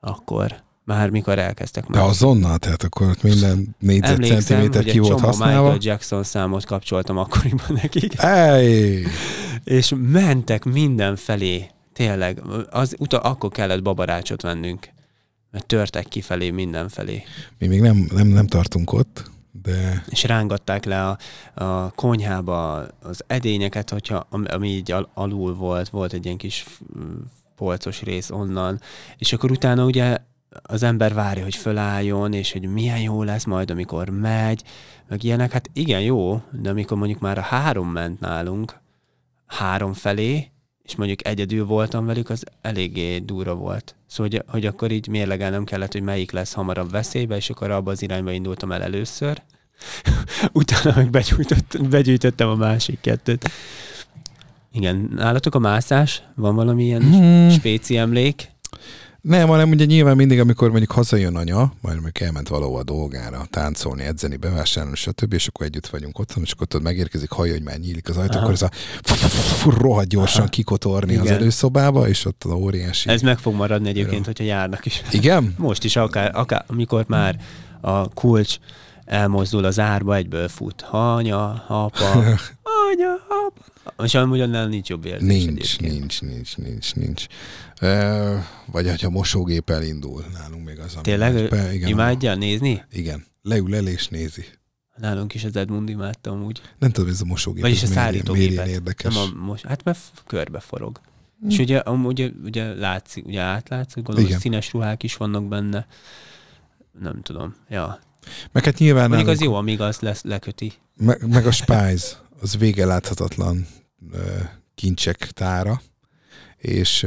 Akkor már mikor elkezdtek már. De azonnal, tehát akkor ott minden négyzetcentiméter ki volt használva. Michael Jackson számot kapcsoltam akkoriban nekik. Ej! És mentek mindenfelé. Tényleg, az, utal, akkor kellett babarácsot vennünk. Mert törtek kifelé mindenfelé. Mi még nem, nem, nem tartunk ott, de... És rángatták le a, a konyhába az edényeket, hogyha, ami így al, alul volt, volt egy ilyen kis polcos rész onnan, és akkor utána ugye az ember várja, hogy fölálljon, és hogy milyen jó lesz majd, amikor megy, meg ilyenek. Hát igen, jó, de amikor mondjuk már a három ment nálunk, három felé, és mondjuk egyedül voltam velük, az eléggé durva volt. Szóval, hogy, hogy akkor így mérlegelnem kellett, hogy melyik lesz hamarabb veszélybe, és akkor abba az irányba indultam el először. Utána meg begyűjtöttem a másik kettőt. Igen, nálatok a mászás? Van valamilyen hmm. spéci emlék? Nem, hanem ugye nyilván mindig, amikor mondjuk hazajön anya, majd mondjuk elment valahol a dolgára, táncolni, edzeni, bevásárolni, stb., és akkor együtt vagyunk ott, és akkor ott megérkezik, hallja, hogy már nyílik az ajtó, akkor ez a rohadt gyorsan kikotorni az előszobába, és ott az óriási... Ez meg fog maradni egyébként, hogyha járnak is. Igen? Most is, akár, akár amikor már a kulcs elmozdul az árba, egyből fut. Anya, apa, anya, apa. És amúgy annál nincs jobb érzés Nincs, egyébként. nincs, nincs, nincs, nincs. E, vagy hogyha mosógép elindul, nálunk még az. Tényleg? Be, igen, imádja nézni? Igen. Leül el és nézi. Nálunk is az Edmund imádta amúgy. Nem tudom, ez a mosógép. Vagyis a szállítógépet. érdekes. Nem a mos... Hát mert körbe forog. Hmm. És ugye, amúgy, ugye látszik, ugye átlátszik, gondolom, Igen. színes ruhák is vannak benne. Nem tudom. Ja. Meg hát nyilván... Mondjuk az jó, amíg az lesz, leköti. Meg, meg a Spice, az vége láthatatlan kincsek tára, és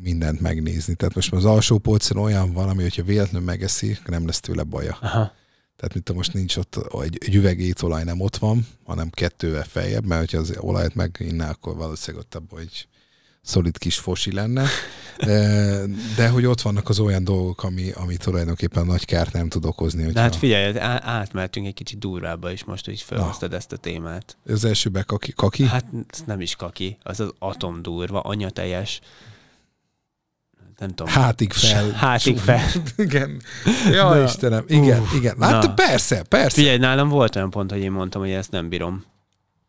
mindent megnézni. Tehát most az alsó polcon olyan valami, hogyha véletlenül megeszi, nem lesz tőle baja. Aha. Tehát mint most nincs ott, egy, egy üveg étolaj nem ott van, hanem kettővel feljebb, mert hogyha az olajat meginná, akkor valószínűleg ott abban, hogy szolid kis fosi lenne, de hogy ott vannak az olyan dolgok, ami, ami tulajdonképpen nagy kárt nem tud okozni. Hogyha... De hát figyelj, átmertünk egy kicsit durvába is most, hogy felhoztad ezt a témát. Az elsőben kaki? kaki? Hát nem is kaki, az az atomdurva, anyateljes nem tudom. Hátig fel. Hátig fel. igen. Ja, Na. Istenem. Igen, uh, igen. Hát Na. persze, persze. Figyelj, nálam volt olyan pont, hogy én mondtam, hogy ezt nem bírom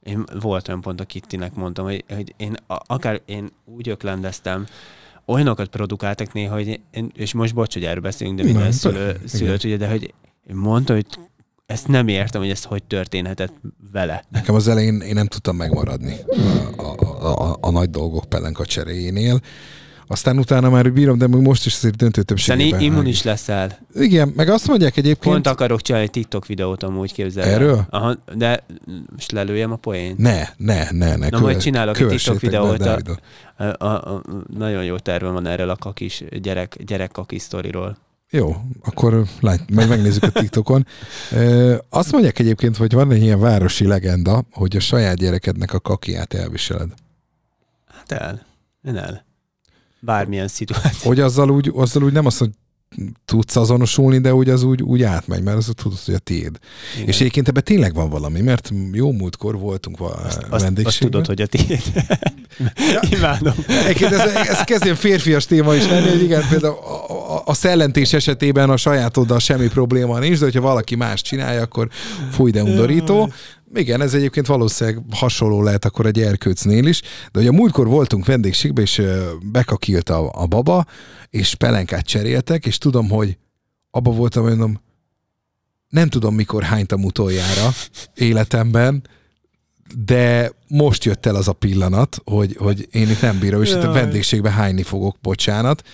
én volt olyan pont a Kittinek mondtam, hogy, hogy én akár én úgy öklendeztem, olyanokat produkáltak néha, hogy én, és most bocs, hogy erről beszélünk, de minden szülő, szülőt, ugye, de hogy mondta, hogy ezt nem értem, hogy ez hogy történhetett vele. Nekem az elején én nem tudtam megmaradni a, a, a, a nagy dolgok pelenka cseréjénél, aztán utána már bírom, de most is azért döntő többségében. Szerintem immunis leszel. Igen, meg azt mondják egyébként... Pont akarok csinálni egy TikTok videót amúgy képzelni. Erről? Aha, de most lelőjem a poént. Ne, ne, ne, ne. Na, majd csinálok egy TikTok videót. A, a, a, a, nagyon jó tervem van erről a kakis gyerek, gyerek kakis sztoriról. Jó, akkor lát, meg megnézzük a TikTokon. Azt mondják egyébként, hogy van egy ilyen városi legenda, hogy a saját gyerekednek a kakiát elviseled. Hát el. Én el bármilyen szituáció. Hogy azzal úgy, azzal úgy nem azt, hogy tudsz azonosulni, de úgy az úgy, úgy átmegy, mert az tudod, hogy a tiéd. Igen. És egyébként ebben tényleg van valami, mert jó múltkor voltunk azt, vendégségben. Azt, tudod, hogy a tiéd. ja. Imádom. Egyébként ez, ez kezd ilyen férfias téma is lenni, hogy igen, például a, a, a szellentés esetében a sajátoddal semmi probléma nincs, de hogyha valaki más csinálja, akkor fúj, de undorító. Igen, ez egyébként valószínűleg hasonló lehet akkor egy erkőcnél is, de hogy a múltkor voltunk vendégségben, és bekakilt a, a baba, és pelenkát cseréltek, és tudom, hogy abba voltam, mondom, nem tudom, mikor hánytam utoljára életemben, de most jött el az a pillanat, hogy, hogy én itt nem bírom, és itt a vendégségbe hányni fogok, bocsánat,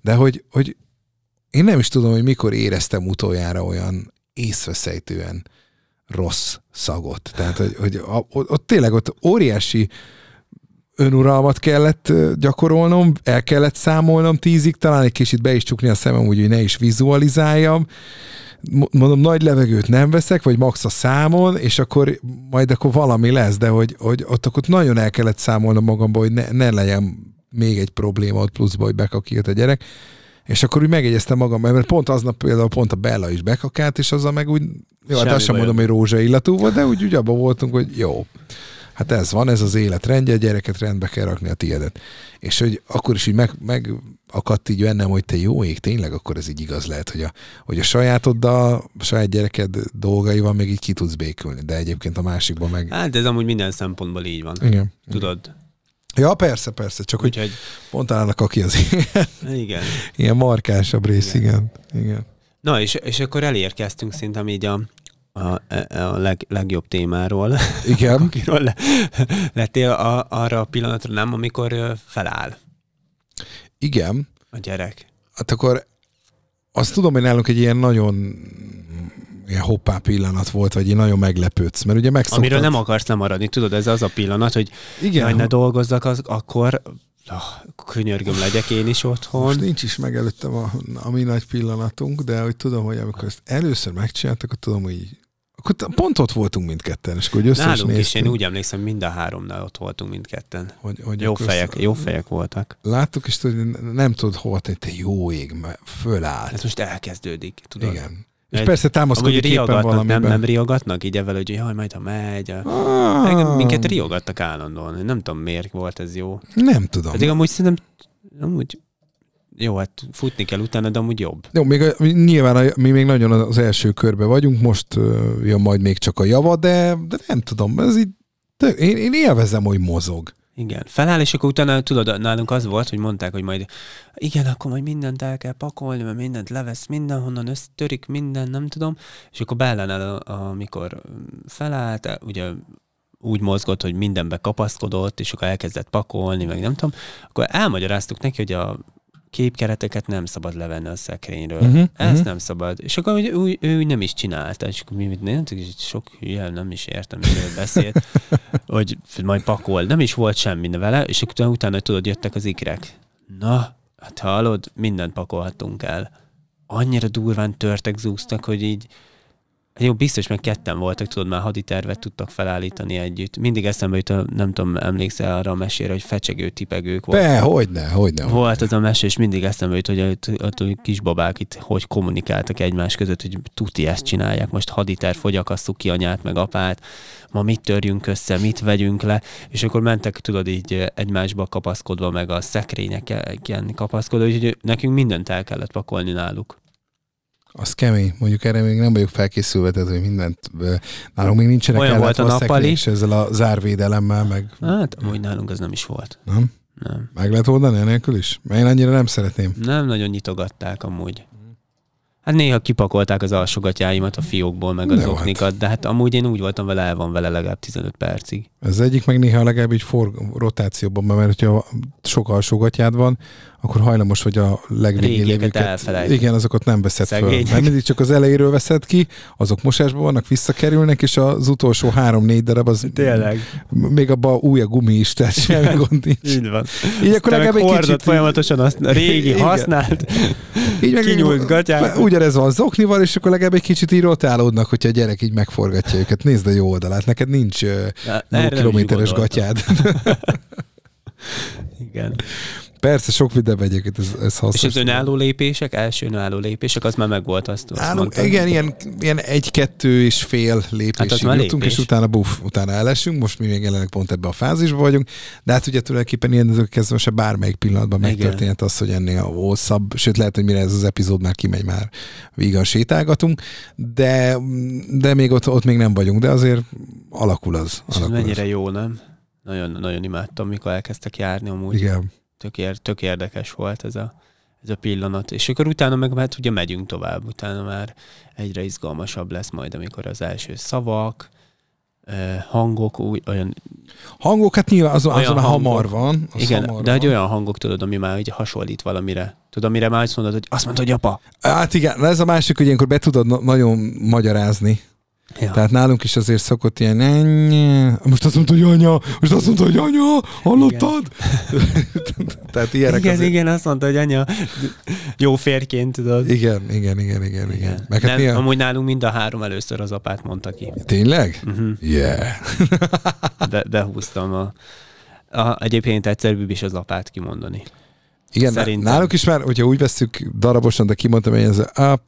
de hogy, hogy én nem is tudom, hogy mikor éreztem utoljára olyan észveszejtően rossz szagot. Tehát, hogy, hogy ott, ott tényleg ott óriási önuralmat kellett gyakorolnom, el kellett számolnom tízig, talán egy kicsit be is csukni a szemem, úgy, hogy ne is vizualizáljam. Mondom, nagy levegőt nem veszek, vagy max a számon, és akkor majd akkor valami lesz, de hogy, hogy ott akkor nagyon el kellett számolnom magamba, hogy ne, ne legyen még egy probléma ott pluszba, hogy bekakilt a gyerek. És akkor úgy megjegyeztem magam, mert pont aznap például pont a Bella is bekakált, és azzal meg úgy, jó, hát azt sem mondom, hogy rózsa illatú volt, de úgy, úgy abban voltunk, hogy jó. Hát ez van, ez az élet rendje, a gyereket rendbe kell rakni a tiédet. És hogy akkor is így meg, meg akadt így bennem, hogy te jó ég, tényleg akkor ez így igaz lehet, hogy a, hogy a sajátoddal, a saját gyereked dolgaival még így ki tudsz békülni, de egyébként a másikban meg... Hát ez amúgy minden szempontból így van. Igen. Tudod, Ja, persze, persze, csak Úgy, hogy pont állnak, aki az ilyen, igen. ilyen markánsabb rész, igen. igen. igen. Na, és, és akkor elérkeztünk szinte így a, a, a leg, legjobb témáról. Igen. Akiről le, lettél a, arra a pillanatra nem, amikor feláll. Igen. A gyerek. Hát akkor azt tudom, hogy nálunk egy ilyen nagyon ilyen hoppá pillanat volt, vagy egy nagyon meglepődsz, mert ugye megszoktad... Amiről nem akarsz lemaradni, tudod, ez az a pillanat, hogy Igen. jaj, ne dolgozzak, az, akkor oh, könyörgöm legyek én is otthon. Most nincs is meg előttem a, a mi nagy pillanatunk, de hogy tudom, hogy amikor ezt először megcsináltak, akkor tudom, hogy így, akkor pont ott voltunk mindketten, és akkor hogy össze is Nálunk is, néztünk, én úgy emlékszem, mind a háromnál ott voltunk mindketten. hogy, hogy Jó fejek, jó fejek voltak. Láttuk, és tudod, hogy nem tudod hova tenni, te jó ég, mert fölállt. Ez most elkezdődik, tudod? Igen. És Egy- persze támaszkodik éppen valamiben. nem, nem riogatnak így evel, hogy jaj, majd ha megy. A... Ah, minket riogattak állandóan. Nem tudom, miért volt ez jó. Nem tudom. Pedig amúgy szerintem, amúgy jó, hát futni kell utána, de amúgy jobb. Jó, még a, nyilván a, mi még nagyon az első körbe vagyunk, most uh, jön majd még csak a java, de, de nem tudom, ez így, de én, én élvezem, hogy mozog. Igen, feláll, és akkor utána tudod, nálunk az volt, hogy mondták, hogy majd igen, akkor majd mindent el kell pakolni, mert mindent levesz mindenhonnan, össztörik minden, nem tudom, és akkor Bellánál, amikor felállt, ugye úgy mozgott, hogy mindenbe kapaszkodott, és akkor elkezdett pakolni, meg nem tudom, akkor elmagyaráztuk neki, hogy a képkereteket nem szabad levenni a szekrényről. Mhm, Uh-huh, Ezt mhm. nem szabad. És akkor ő, ő, ő nem is csinálta, és akkor mi nem hogy sok hülye, nem is értem, miről beszélt, hogy majd pakol. Nem is volt semmi vele, és akkor utána, utána tudod, jöttek az ikrek. Na, hát hallod, mindent pakolhatunk el. Annyira durván törtek, zúztak, hogy így jó, biztos meg ketten voltak, tudod, már haditervet tudtak felállítani együtt. Mindig eszembe jut, a- nem tudom, emlékszel arra a mesére, hogy fecsegő tipegők voltak. Be, hogyne, hogyne. Volt az a mese, és mindig eszembe jut, hogy ott, ott a kisbabák itt hogy kommunikáltak egymás között, hogy tuti ezt csinálják, most haditerv, hogy akasszuk ki anyát meg apát, ma mit törjünk össze, mit vegyünk le, és akkor mentek, tudod, így egymásba kapaszkodva, meg a szekrényeken kapaszkodva, úgyhogy nekünk mindent el kellett pakolni náluk. Az kemény. Mondjuk erre még nem vagyok felkészülve, tehát hogy mindent, nálunk még nincsenek Olyan volt a nappali. és ezzel a zárvédelemmel, meg Hát, amúgy nálunk az nem is volt. nem? Nem. Meg lehet oldani enélkül is? Mert én annyira nem szeretném. Nem nagyon nyitogatták amúgy. Hát néha kipakolták az alsogatjáimat a fiókból, meg az hát. oknikat, de hát amúgy én úgy voltam vele, el van vele legalább 15 percig. Ez egyik, meg néha legalább így for, rotációban, mert hogyha sok alsógatjád van, akkor hajlamos vagy a legvégén lévőket. Igen, azokat nem veszed föl. Szegények. Mert mindig csak az elejéről veszed ki, azok mosásban vannak, visszakerülnek, és az utolsó három-négy darab az még abban új a gumi is, tehát semmi gond nincs. Így van. Így akkor legalább egy kicsit... folyamatosan azt a régi, Igen. használt, így meg kinyúlt gatyák. Ugyanez van zoknival, és akkor legalább egy kicsit így rotálódnak, hogyha a gyerek így megforgatja őket. Nézd a jó oldalát, neked nincs uh, Na, 0 erre nem is kilométeres gatyád. Igen. Persze, sok minden egyébként, ez, ez hasznos. És az önálló lépések, első önálló lépések, az már megvolt azt, azt mondtad. igen, ilyen, ilyen egy-kettő és fél lépésig Hát az hát jutunk, lépés. és utána buff, utána elesünk, most mi még jelenleg pont ebbe a fázisba vagyunk, de hát ugye tulajdonképpen ilyen kezdve se bármelyik pillanatban Igen. megtörténhet az, hogy ennél hosszabb, sőt lehet, hogy mire ez az epizód már kimegy, már vígan sétálgatunk, de, de még ott, ott még nem vagyunk, de azért alakul az. És ez Alakul mennyire az. jó, nem? Nagyon, nagyon imádtam, mikor elkezdtek járni amúgy. Igen. Tök, ér, tök érdekes volt ez a, ez a pillanat. És akkor utána meg hát ugye megyünk tovább, utána már egyre izgalmasabb lesz majd, amikor az első szavak, hangok, új, olyan, Hangok, hát nyilván Olyan azon már hangok. hamar van. Az igen, hamar de egy van. olyan hangok, tudod, ami már így hasonlít valamire. Tudod, amire már azt mondod, hogy azt mondod, hogy apa. Hát igen, ez a másik, hogy ilyenkor be tudod na- nagyon magyarázni. Ja. Tehát nálunk is azért szokott ilyen, "Ennyi." most azt mondta, hogy anya, most azt mondta, hogy anya, hallottad? Tehát ilyenek igen, azért. igen, azt mondta, hogy anya, jó férként, tudod. Igen, igen, igen, igen, igen. Meg hát Nem, néha... amúgy nálunk mind a három először az apát mondta ki. Tényleg? Uh-huh. Yeah. Be, behúztam a, a, egyébként egyszerűbb is az apát kimondani. Igen, Szerintem. náluk is már, hogyha úgy veszük darabosan, de kimondtam, hogy ez a up,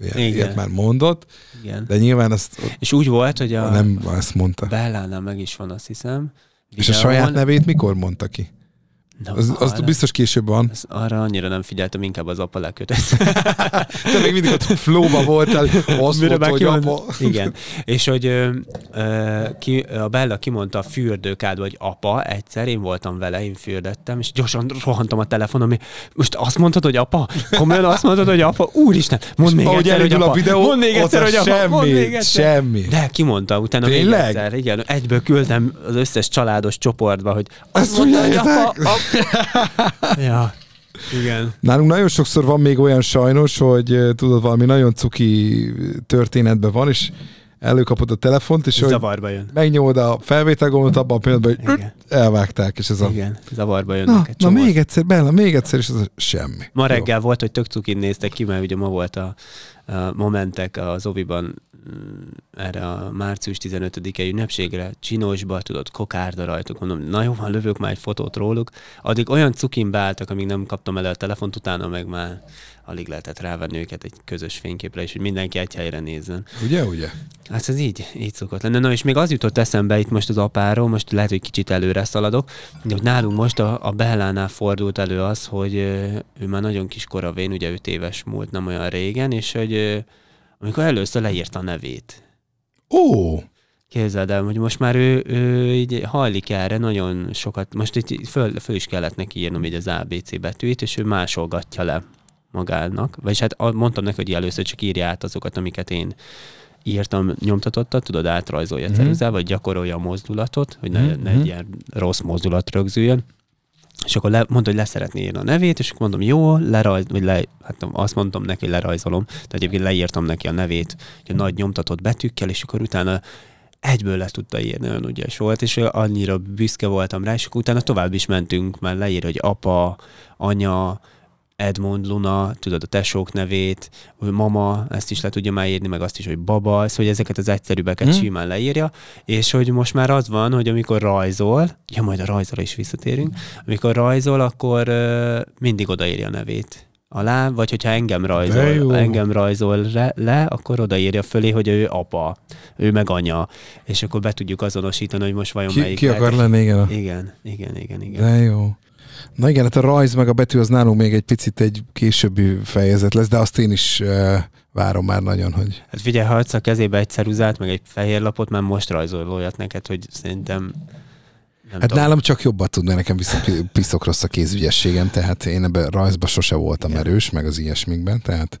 ilyen, Igen. ilyet már mondott, Igen. de nyilván azt És úgy volt, hogy a nem ezt mondta. Bellánál meg is van, azt hiszem. És a saját nevét mikor mondta ki? Na, Az, az arra, biztos később van. az, arra annyira nem figyeltem, inkább az apa lekötött. Te még mindig ott flóba voltál, azt Mire mondta, hogy apa. Igen. És hogy ö, ö, ki, a Bella kimondta a fürdőkád, vagy apa, egyszer én voltam vele, én fürdettem, és gyorsan rohantam a telefonom, hogy most azt mondtad, hogy apa? Komolyan azt mondtad, hogy apa? Úristen, mondd még egyszer, hogy apa. a videó, mondd még egyszer, hogy apa. Mondd még semmi, egyszer. semmi. De kimondta utána még Tényleg? egyszer. Igen, egyből küldtem az összes családos csoportba, hogy azt Ezt mondta, hogy apa, apa. ja. Igen. Nálunk nagyon sokszor van még olyan sajnos, hogy tudod, valami nagyon cuki történetben van, és előkapod a telefont, és hogy Zavarba jön. megnyomod a felvételgombot abban a pillanatban, hogy Igen. elvágták, és ez a... Igen, zavarba jönnek Na, egy na még egyszer, Bella, még egyszer, és az a semmi. Ma Jó. reggel volt, hogy tök cukin néztek ki, mert ugye ma volt a, a Momentek az Oviban erre a március 15-i ünnepségre, csinosba, tudod, kokárda rajtuk, mondom, na jó, van, lövök már egy fotót róluk. Addig olyan cukin beálltak, amíg nem kaptam elő a telefont, utána meg már alig lehetett rávenni őket egy közös fényképre, és hogy mindenki egy helyre nézzen. Ugye, ugye? Hát ez így, így szokott lenni. Na és még az jutott eszembe itt most az apáról, most lehet, hogy kicsit előre szaladok, de hogy nálunk most a, a Bellánál fordult elő az, hogy ő már nagyon kiskora vén, ugye 5 éves múlt nem olyan régen, és hogy amikor először leírta a nevét. Ó, Képzeld el, hogy most már ő, ő így hajlik erre nagyon sokat, most itt föl, föl is kellett neki írnom így az ABC betűit, és ő másolgatja le magának. Vagyis hát mondtam neki, hogy először csak írja át azokat, amiket én írtam nyomtatottat, tudod, átrajzolja Mhm. mm-hmm. ceruzával, vagy gyakorolja a mozdulatot, hogy ne, Mhm. ne egy ilyen rossz mozdulat rögzüljön. És akkor le, mondta, hogy leszeretné írni a nevét, és akkor mondom, jó, lerajz, vagy le, hát azt mondtam neki, hogy lerajzolom, de egyébként leírtam neki a nevét, hogy nagy nyomtatott betűkkel, és akkor utána egyből le tudta írni, olyan ügyes volt, és annyira büszke voltam rá, és akkor utána tovább is mentünk, már leír, hogy apa, anya, Edmond Luna, tudod a tesók nevét, hogy mama, ezt is le tudja már írni, meg azt is, hogy baba, szóval hogy ezeket az egyszerűbbeket Hmm. simán leírja, és hogy most már az van, hogy amikor rajzol, ja majd a rajzolra is visszatérünk, amikor rajzol, akkor uh, mindig odaírja a nevét alá, vagy hogyha engem rajzol, engem rajzol le, le, akkor odaírja fölé, hogy ő apa, ő meg anya, és akkor be tudjuk azonosítani, hogy most vajon ki, melyik ki akar lenni, igen. Igen, igen, igen, igen. De jó. Na igen, hát a rajz meg a betű az nálunk még egy picit egy későbbi fejezet lesz, de azt én is uh, várom már nagyon, hogy... Hát figyelj, ha adsz a kezébe egy ceruzát, meg egy fehér lapot, már most rajzol olyat neked, hogy szerintem nem Hát tudom. nálam csak jobban tudna, nekem viszont piszok rossz a kézügyességem, tehát én ebben rajzba sose voltam Igen. erős, meg az ilyesmikben, tehát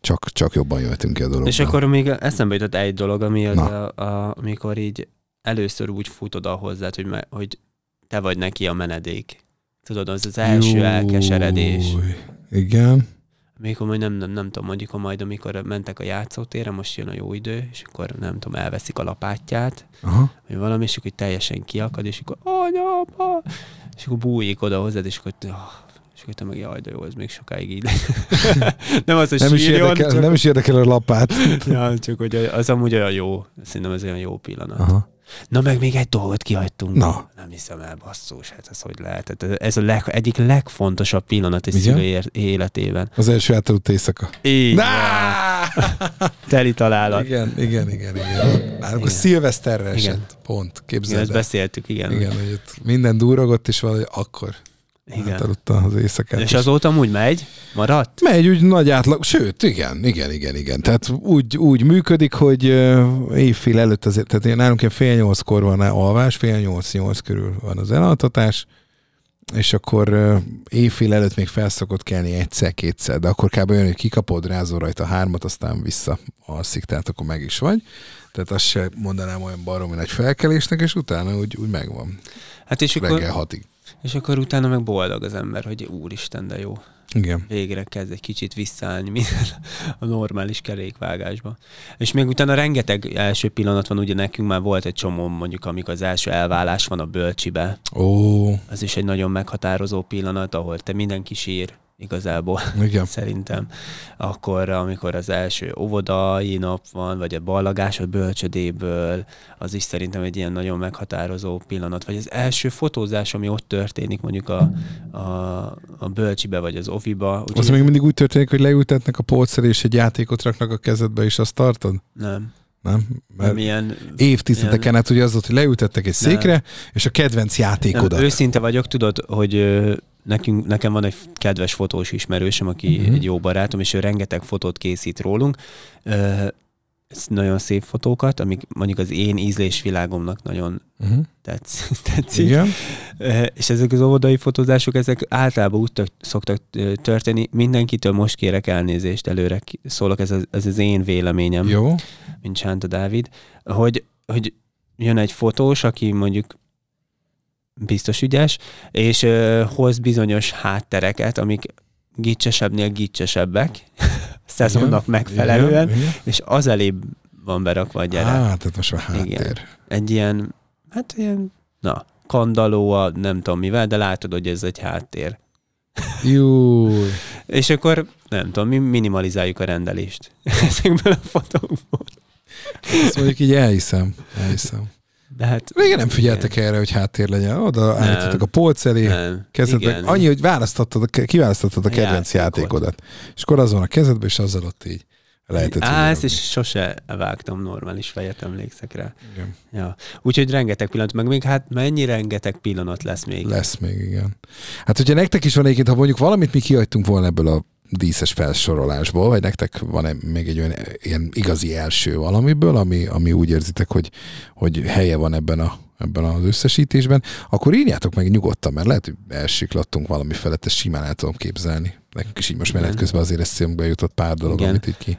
csak, csak jobban jöttünk ki a dologban. És akkor még eszembe jutott egy dolog, ami az, Na. a, a, amikor így először úgy fut oda hozzád, hogy, me, hogy te vagy neki a menedék. Tudod, az az első Júj, elkeseredés. Igen. Mikor majd nem, nem, nem tudom, mondjuk, ha majd amikor mentek a játszótérre, most jön a jó idő, és akkor nem tudom, elveszik a lapátját, Aha. vagy valami, és akkor teljesen kiakad, és akkor anya, apa, és akkor bújik oda hozzád, és akkor oh, és akkor meg jaj, de jó, ez még sokáig így nem az, hogy Nem is, sírjon, érdekel, csak, nem is érdekel a lapát. ja, csak hogy az amúgy olyan jó, szerintem ez olyan jó pillanat. Aha. Na meg még egy dolgot kihagytunk. Na. Nem hiszem el, basszus, hát ez hogy lehet. Hát ez a leg, egyik legfontosabb pillanat egy Igen? szülő életében. Az első átaludt éjszaka. Van. Teli találat. Igen, Igen, igen, igen, igen. Nálunk a Igen. szilveszterre Igen. esett. Pont. igen Képzeld ezt el. beszéltük, igen. Igen, hogy ott minden durrogott, és valahogy akkor igen. átaludta az éjszakát. És azóta úgy megy? Maradt? Megy úgy nagy átlag, sőt, igen, igen, igen, igen. Tehát úgy, úgy működik, hogy évfél előtt azért, tehát nálunk ilyen fél nyolckor van alvás, fél nyolc-nyolc körül van az elaltatás, és akkor évfél előtt még felszokott kelni egyszer-kétszer, de akkor kb. olyan, hogy kikapod, rázol rajta hármat, aztán vissza alszik, tehát akkor meg is vagy. Tehát azt se mondanám olyan baromi nagy felkelésnek, és utána úgy, úgy megvan. Hát és akkor, Reggel hatig. És akkor utána meg boldog az ember, hogy úristen, de jó. Igen. Végre kezd egy kicsit visszaállni minden a normális kerékvágásba. És még utána rengeteg első pillanat van, ugye nekünk már volt egy csomó, mondjuk amikor az első elválás van a bölcsibe, Ó, az is egy nagyon meghatározó pillanat, ahol te mindenki sír igazából, igen. szerintem. Akkor, amikor az első óvodai nap van, vagy a ballagás a bölcsödéből, az is szerintem egy ilyen nagyon meghatározó pillanat. Vagy az első fotózás, ami ott történik, mondjuk a, a, a bölcsibe, vagy az oviba. Az Úgyhogy még mindig úgy történik, hogy leültetnek a polcra, és egy játékot raknak a kezedbe, és azt tartod? nem. Nem? Mert Nem ilyen, évtizedeken át ugye az volt, hogy leültettek egy Nem. székre, és a kedvenc játékodat. nem, őszinte vagyok, tudod, hogy nekünk, nekem van egy kedves fotós ismerősöm, aki uh-huh. egy jó barátom, és ő rengeteg fotót készít rólunk. Ö, ez nagyon szép fotókat, amik mondjuk az én ízlésvilágomnak nagyon Uh-huh. tetsz, tetszik. Igen. És ezek az óvodai fotózások, ezek általában úgy tök, szoktak történni. Mindenkitől most kérek elnézést előre, szólok, ez az, ez az én véleményem Jó. mint Sánta Dávid, hogy, hogy jön egy fotós, aki mondjuk biztos ügyes, és ö, hoz bizonyos háttereket, amik gicsesebbnél gicsesebbek, szezonnak megfelelően, igen, igen. és az elébb van berakva a gyerek. Hát, tehát most már háttér. Igen. Egy ilyen, hát ilyen, na, kandaló, nem tudom mivel, de látod, hogy ez egy háttér. Jó. És akkor, nem tudom, mi minimalizáljuk a rendelést ezekből a fotókból. Ezt mondjuk így elhiszem. elhiszem. De hát, Régen nem figyeltek igen. erre, hogy háttér legyen. Oda állítottak a polc elé, kezdetben annyi, hogy választottad, kiválasztottad a kedvenc játékodat. játékodat. És akkor az van a kezedben, és azzal ott így lehetett. Á, ezt is sose vágtam normális fejet, emlékszek rá. Igen. Ja. Úgyhogy rengeteg pillanat, meg még hát mennyi rengeteg pillanat lesz még? Lesz még, igen. Hát hogyha nektek is van egyébként, ha mondjuk valamit mi kihagytunk volna ebből a díszes felsorolásból, vagy nektek van -e még egy olyan ilyen igazi első valamiből, ami, ami úgy érzitek, hogy, hogy helye van ebben, a, ebben az összesítésben, akkor írjátok meg nyugodtan, mert lehet, hogy elsiklattunk valami felett, ezt simán el tudom képzelni. Nekünk is így most menet közben azért eszünkbe jutott pár dolog, Igen. amit így ki.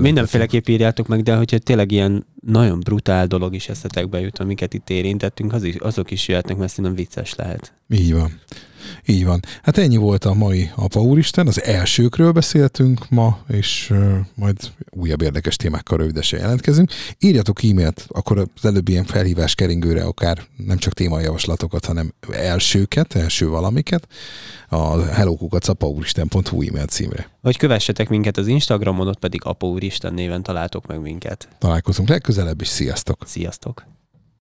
Mindenféleképp írjátok meg, de hogyha tényleg ilyen nagyon brutál dolog is eszetekbe jut, amiket itt érintettünk, az is, azok is jöhetnek, mert szerintem vicces lehet. Így van. Így van. Hát ennyi volt a mai Apa Úristen. Az elsőkről beszéltünk ma, és uh, majd újabb érdekes témákkal rövidesen jelentkezünk. Írjatok e-mailt, akkor az előbbi ilyen felhívás keringőre akár nem csak témajavaslatokat, hanem elsőket, első valamiket a hellokukacapauristen.hu e-mail címre. Vagy kövessetek minket az Instagramon, ott pedig Apa Úristen néven találtok meg minket. Találkozunk legközelebb, és sziasztok! Sziasztok!